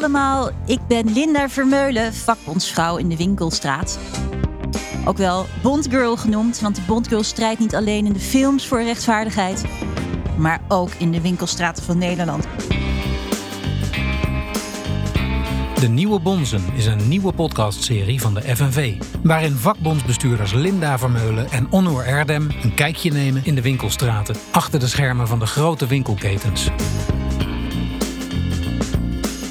Allemaal, ik ben Linda Vermeulen, vakbondsvrouw in de Winkelstraat. Ook wel Bondgirl genoemd, want de Bondgirl strijdt niet alleen in de films voor rechtvaardigheid, maar ook in de winkelstraten van Nederland. De Nieuwe Bonzen is een nieuwe podcastserie van de FNV. Waarin vakbondsbestuurders Linda Vermeulen en Onnoer Erdem een kijkje nemen in de winkelstraten. Achter de schermen van de grote winkelketens.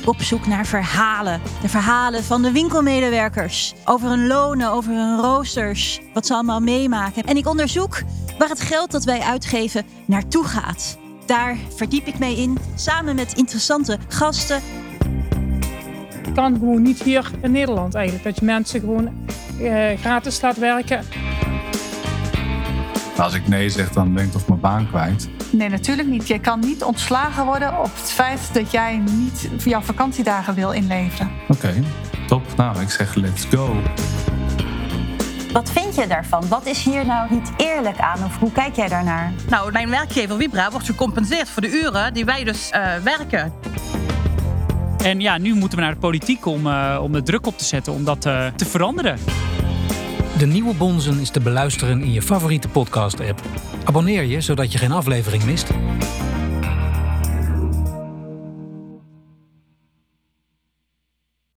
Op zoek naar verhalen. De verhalen van de winkelmedewerkers. Over hun lonen, over hun roosters. Wat ze allemaal meemaken. En ik onderzoek waar het geld dat wij uitgeven naartoe gaat. Daar verdiep ik mee in, samen met interessante gasten kan gewoon niet hier in Nederland eigenlijk. Dat je mensen gewoon eh, gratis laat werken. Als ik nee zeg, dan ben ik toch mijn baan kwijt. Nee, natuurlijk niet. Je kan niet ontslagen worden op het feit dat jij niet jouw vakantiedagen wil inleveren. Oké, top. Nou, ik zeg let's go. Wat vind je daarvan? Wat is hier nou niet eerlijk aan? Of hoe kijk jij daarnaar? Nou, mijn werkgever Vibra wordt gecompenseerd voor de uren die wij dus uh, werken. En ja, nu moeten we naar de politiek om, uh, om de druk op te zetten om dat uh, te veranderen. De Nieuwe Bonzen is te beluisteren in je favoriete podcast-app. Abonneer je, zodat je geen aflevering mist.